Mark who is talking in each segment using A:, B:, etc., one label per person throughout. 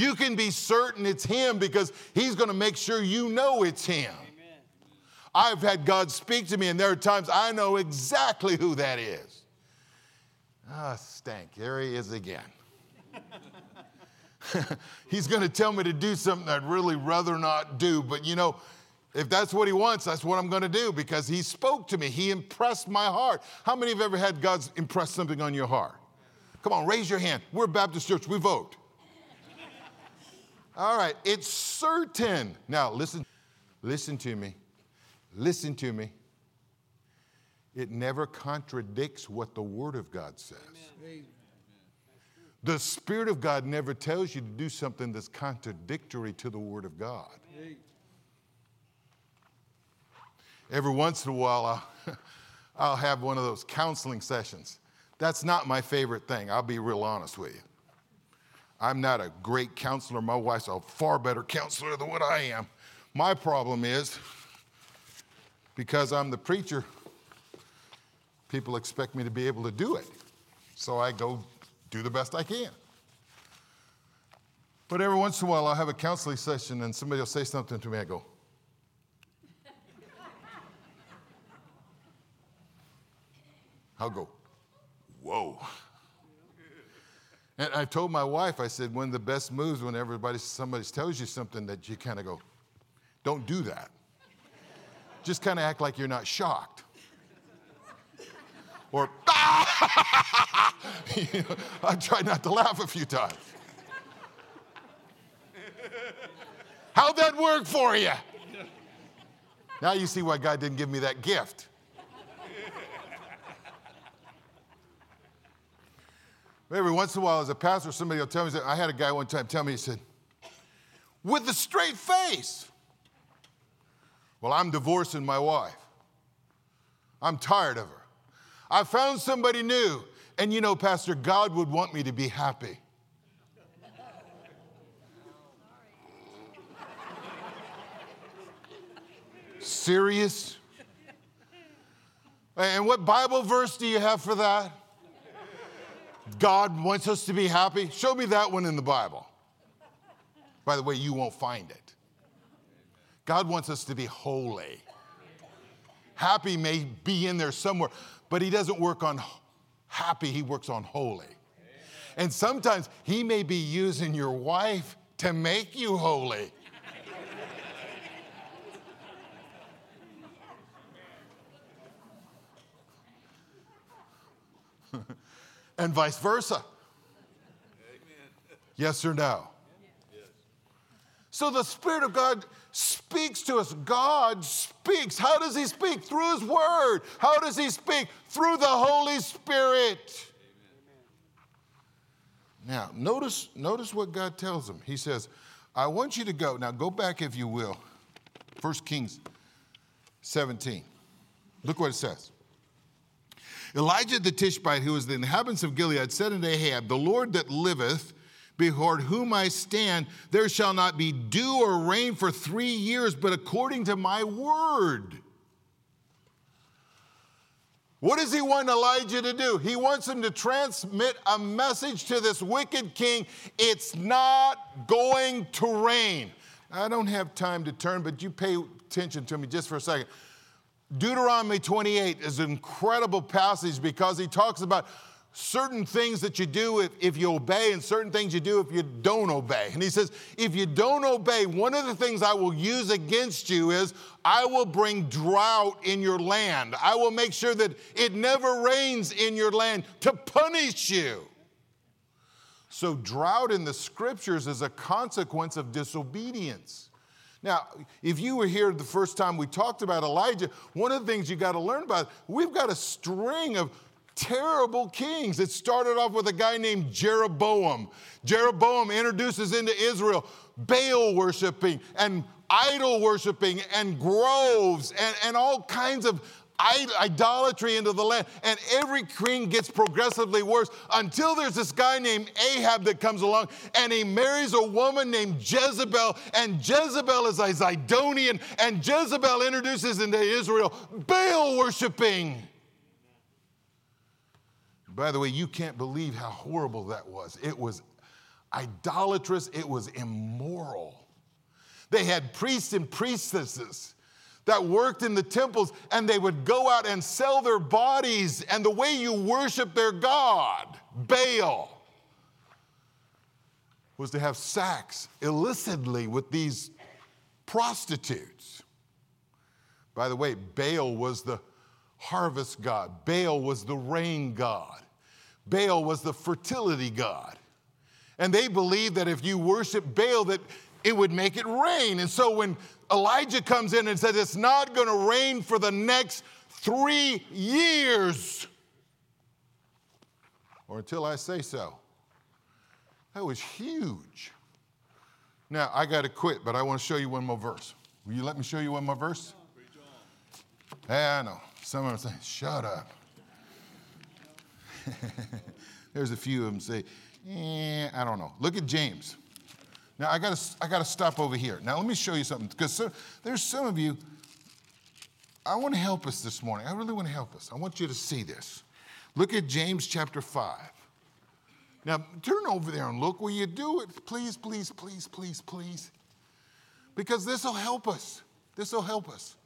A: You can be certain it's Him because He's going to make sure you know it's Him. I've had God speak to me, and there are times I know exactly who that is. Ah, stank. There he is again. He's going to tell me to do something I'd really rather not do, but you know, if that's what he wants, that's what I'm going to do because he spoke to me. He impressed my heart. How many have ever had God impress something on your heart? Come on, raise your hand. We're a Baptist church, we vote. All right, it's certain. Now, listen, listen to me. Listen to me. It never contradicts what the Word of God says. Amen. The Spirit of God never tells you to do something that's contradictory to the Word of God. Every once in a while, I'll, I'll have one of those counseling sessions. That's not my favorite thing, I'll be real honest with you. I'm not a great counselor. My wife's a far better counselor than what I am. My problem is because I'm the preacher, people expect me to be able to do it. So I go do the best I can. But every once in a while, I'll have a counseling session and somebody will say something to me. I go, I'll go, whoa. And I told my wife, I said, one of the best moves when everybody, somebody tells you something that you kind of go, don't do that. Just kind of act like you're not shocked. Or, you know, I tried not to laugh a few times. How'd that work for you? Now you see why God didn't give me that gift. Every once in a while, as a pastor, somebody will tell me, I had a guy one time tell me, he said, with a straight face. Well, I'm divorcing my wife. I'm tired of her. I found somebody new. And you know, Pastor, God would want me to be happy. Serious? And what Bible verse do you have for that? God wants us to be happy. Show me that one in the Bible. By the way, you won't find it. God wants us to be holy. Happy may be in there somewhere, but He doesn't work on happy, He works on holy. And sometimes He may be using your wife to make you holy. And vice versa. Yes or no? So the Spirit of God speaks to us. God speaks. How does He speak? Through His Word. How does He speak? Through the Holy Spirit. Now, notice, notice what God tells him. He says, I want you to go. Now, go back, if you will, 1 Kings 17. Look what it says. Elijah the Tishbite, who was the inhabitants of Gilead, said unto Ahab, The Lord that liveth, Behold, whom I stand, there shall not be dew or rain for three years, but according to my word. What does he want Elijah to do? He wants him to transmit a message to this wicked king it's not going to rain. I don't have time to turn, but you pay attention to me just for a second. Deuteronomy 28 is an incredible passage because he talks about certain things that you do if, if you obey and certain things you do if you don't obey. And he says, if you don't obey, one of the things I will use against you is I will bring drought in your land. I will make sure that it never rains in your land to punish you. So, drought in the scriptures is a consequence of disobedience. Now, if you were here the first time we talked about Elijah, one of the things you got to learn about, we've got a string of terrible kings. It started off with a guy named Jeroboam. Jeroboam introduces into Israel Baal worshiping and idol worshiping and groves and, and all kinds of idolatry into the land. And every king gets progressively worse until there's this guy named Ahab that comes along and he marries a woman named Jezebel. And Jezebel is a Zidonian. And Jezebel introduces into Israel Baal worshiping. By the way, you can't believe how horrible that was. It was idolatrous, it was immoral. They had priests and priestesses that worked in the temples, and they would go out and sell their bodies. And the way you worship their God, Baal, was to have sex illicitly with these prostitutes. By the way, Baal was the harvest god, Baal was the rain god, Baal was the fertility god. And they believed that if you worship Baal, that it would make it rain. And so when Elijah comes in and says, It's not going to rain for the next three years, or until I say so. That was huge. Now, I got to quit, but I want to show you one more verse. Will you let me show you one more verse? Yeah, I know. Some of them say, shut up. There's a few of them say, eh, I don't know. Look at James. Now, I got to I gotta stop over here. Now, let me show you something, because so, there's some of you, I want to help us this morning. I really want to help us. I want you to see this. Look at James chapter 5. Now, turn over there and look. Will you do it? Please, please, please, please, please. Because this will help us. This will help us.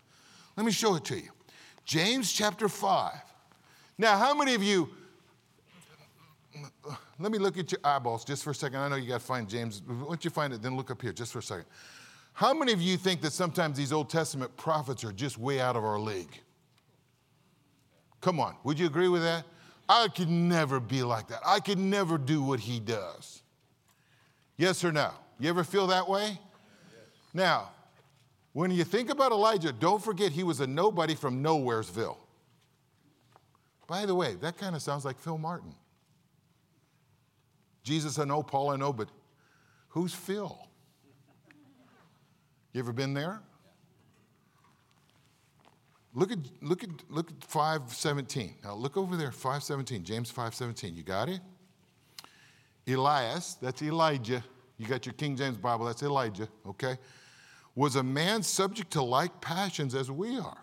A: Let me show it to you. James chapter 5. Now, how many of you, let me look at your eyeballs just for a second. I know you got to find James. Once you find it, then look up here just for a second. How many of you think that sometimes these Old Testament prophets are just way out of our league? Come on, would you agree with that? I could never be like that. I could never do what he does. Yes or no? You ever feel that way? Yes. Now, when you think about Elijah, don't forget he was a nobody from Nowheresville. By the way, that kind of sounds like Phil Martin. Jesus, I know, Paul, I know, but who's Phil? You ever been there? Look at, look at, look at 517. Now look over there, 517, James 517. You got it? Elias, that's Elijah. You got your King James Bible, that's Elijah, okay? Was a man subject to like passions as we are.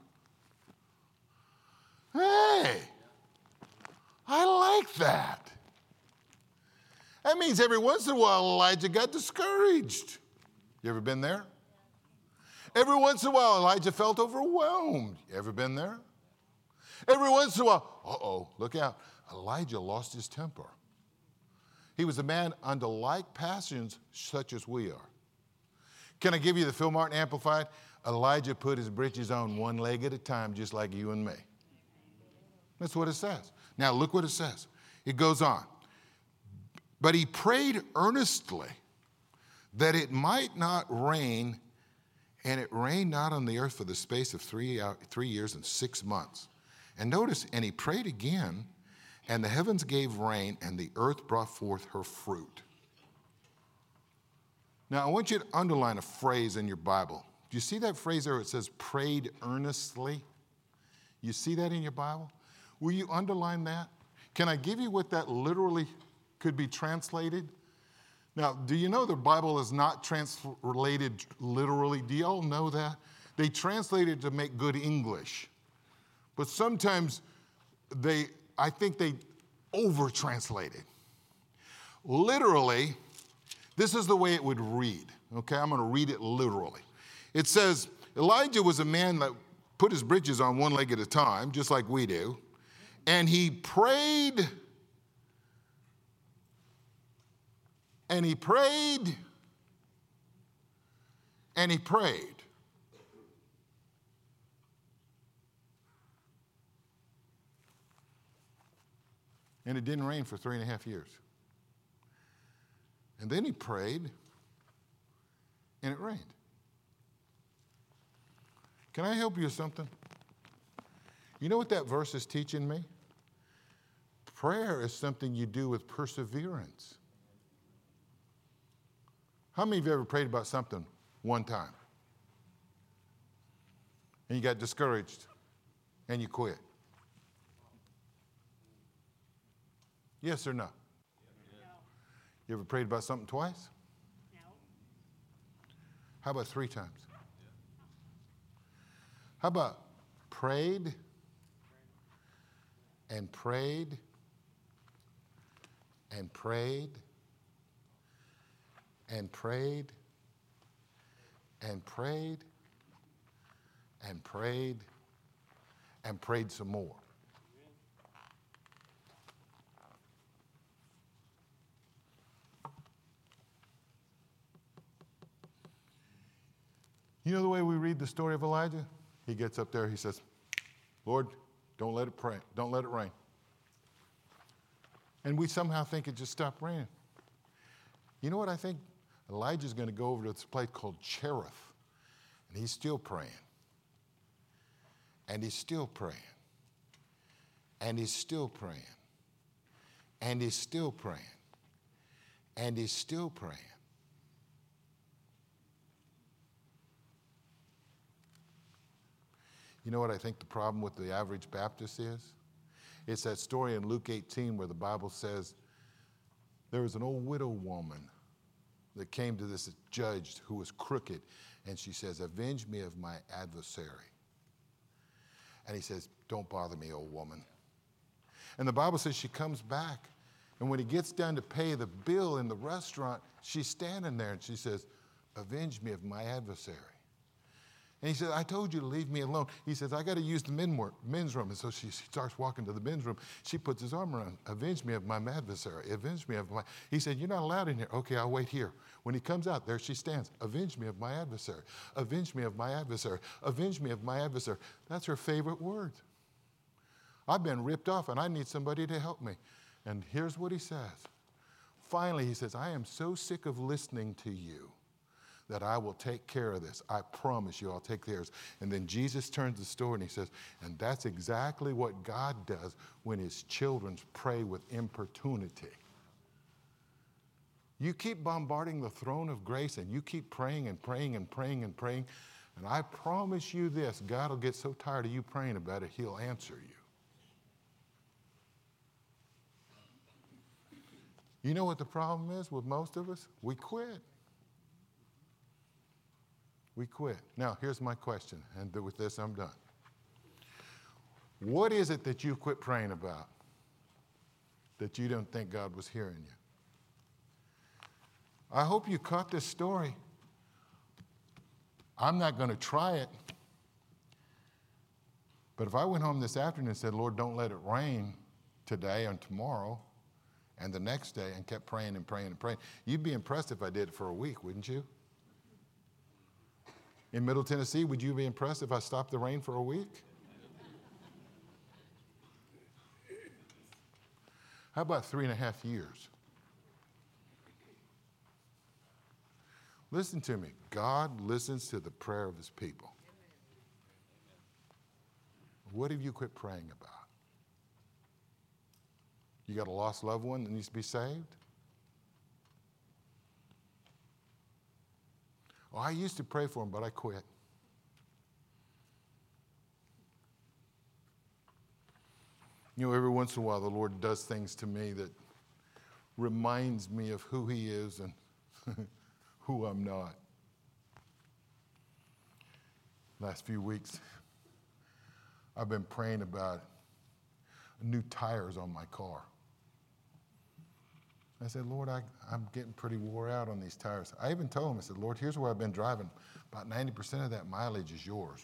A: Hey, I like that. That means every once in a while Elijah got discouraged. You ever been there? Every once in a while, Elijah felt overwhelmed. You ever been there? Every once in a while, uh oh, look out. Elijah lost his temper. He was a man under like passions such as we are. Can I give you the Phil Martin Amplified? Elijah put his breeches on one leg at a time, just like you and me. That's what it says. Now, look what it says. It goes on. But he prayed earnestly that it might not rain and it rained not on the earth for the space of three, uh, three years and six months. And notice, and he prayed again, and the heavens gave rain, and the earth brought forth her fruit. Now, I want you to underline a phrase in your Bible. Do you see that phrase there? It says, prayed earnestly. You see that in your Bible? Will you underline that? Can I give you what that literally could be translated? Now, do you know the Bible is not translated literally? Do y'all know that? They translate it to make good English. But sometimes they, I think they over translate it. Literally, this is the way it would read. Okay, I'm to read it literally. It says, Elijah was a man that put his britches on one leg at a time, just like we do, and he prayed And he prayed and he prayed. And it didn't rain for three and a half years. And then he prayed and it rained. Can I help you with something? You know what that verse is teaching me? Prayer is something you do with perseverance. How many of you ever prayed about something one time? And you got discouraged and you quit? Yes or no? no? You ever prayed about something twice? No. How about three times? How about prayed and prayed and prayed and prayed and prayed and prayed and prayed some more. You know the way we read the story of Elijah? He gets up there, he says, Lord, don't let it pray, don't let it rain. And we somehow think it just stopped raining. You know what I think? Elijah's going to go over to this place called Cherith, and he's still praying. And he's still praying. And he's still praying. And he's still praying. And he's still praying. You know what I think the problem with the average Baptist is? It's that story in Luke 18 where the Bible says there was an old widow woman that came to this judge who was crooked, and she says, Avenge me of my adversary. And he says, Don't bother me, old woman. And the Bible says she comes back, and when he gets down to pay the bill in the restaurant, she's standing there and she says, Avenge me of my adversary. And he says, I told you to leave me alone. He says, I got to use the men's room. And so she starts walking to the men's room. She puts his arm around, avenge me of my adversary, avenge me of my. He said, You're not allowed in here. Okay, I'll wait here. When he comes out, there she stands, avenge me of my adversary, avenge me of my adversary, avenge me of my adversary. That's her favorite word. I've been ripped off and I need somebody to help me. And here's what he says. Finally, he says, I am so sick of listening to you that I will take care of this. I promise you, I'll take this. And then Jesus turns the story and he says, and that's exactly what God does when his children pray with importunity. You keep bombarding the throne of grace and you keep praying and praying and praying and praying. And I promise you this God will get so tired of you praying about it, he'll answer you. You know what the problem is with most of us? We quit. We quit. Now, here's my question, and with this, I'm done. What is it that you quit praying about that you don't think God was hearing you? I hope you caught this story. I'm not going to try it. But if I went home this afternoon and said, Lord, don't let it rain today and tomorrow and the next day and kept praying and praying and praying, you'd be impressed if I did it for a week, wouldn't you? In Middle Tennessee, would you be impressed if I stopped the rain for a week? How about three and a half years? Listen to me. God listens to the prayer of his people. What have you quit praying about? You got a lost loved one that needs to be saved? I used to pray for him, but I quit. You know, every once in a while, the Lord does things to me that reminds me of who He is and who I'm not. Last few weeks, I've been praying about new tires on my car. I said, Lord, I, am getting pretty wore out on these tires. I even told him, I said, Lord, here's where I've been driving. About 90% of that mileage is yours.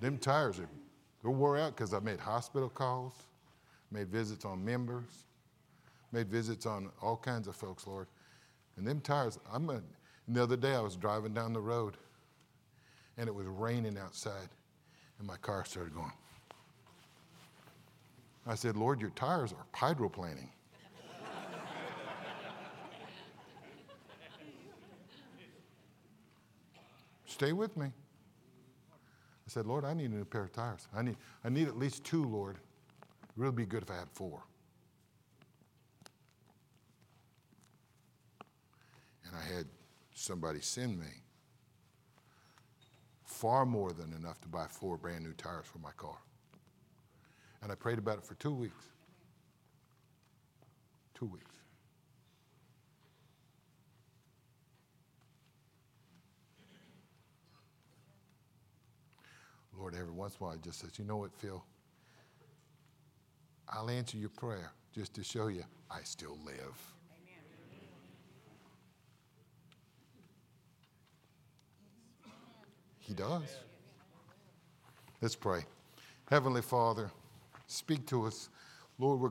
A: Them tires are they're wore out because I made hospital calls, made visits on members, made visits on all kinds of folks, Lord. And them tires, I'm a, the other day I was driving down the road and it was raining outside and my car started going. I said, Lord, your tires are hydroplaning. Stay with me. I said, Lord, I need a new pair of tires. I need, I need at least two, Lord. It would be good if I had four. And I had somebody send me far more than enough to buy four brand new tires for my car. And I prayed about it for two weeks. Two weeks. Lord, every once in a while, I just says, you know what, Phil? I'll answer your prayer just to show you I still live. He does. Let's pray. Heavenly Father, speak to us. Lord, we're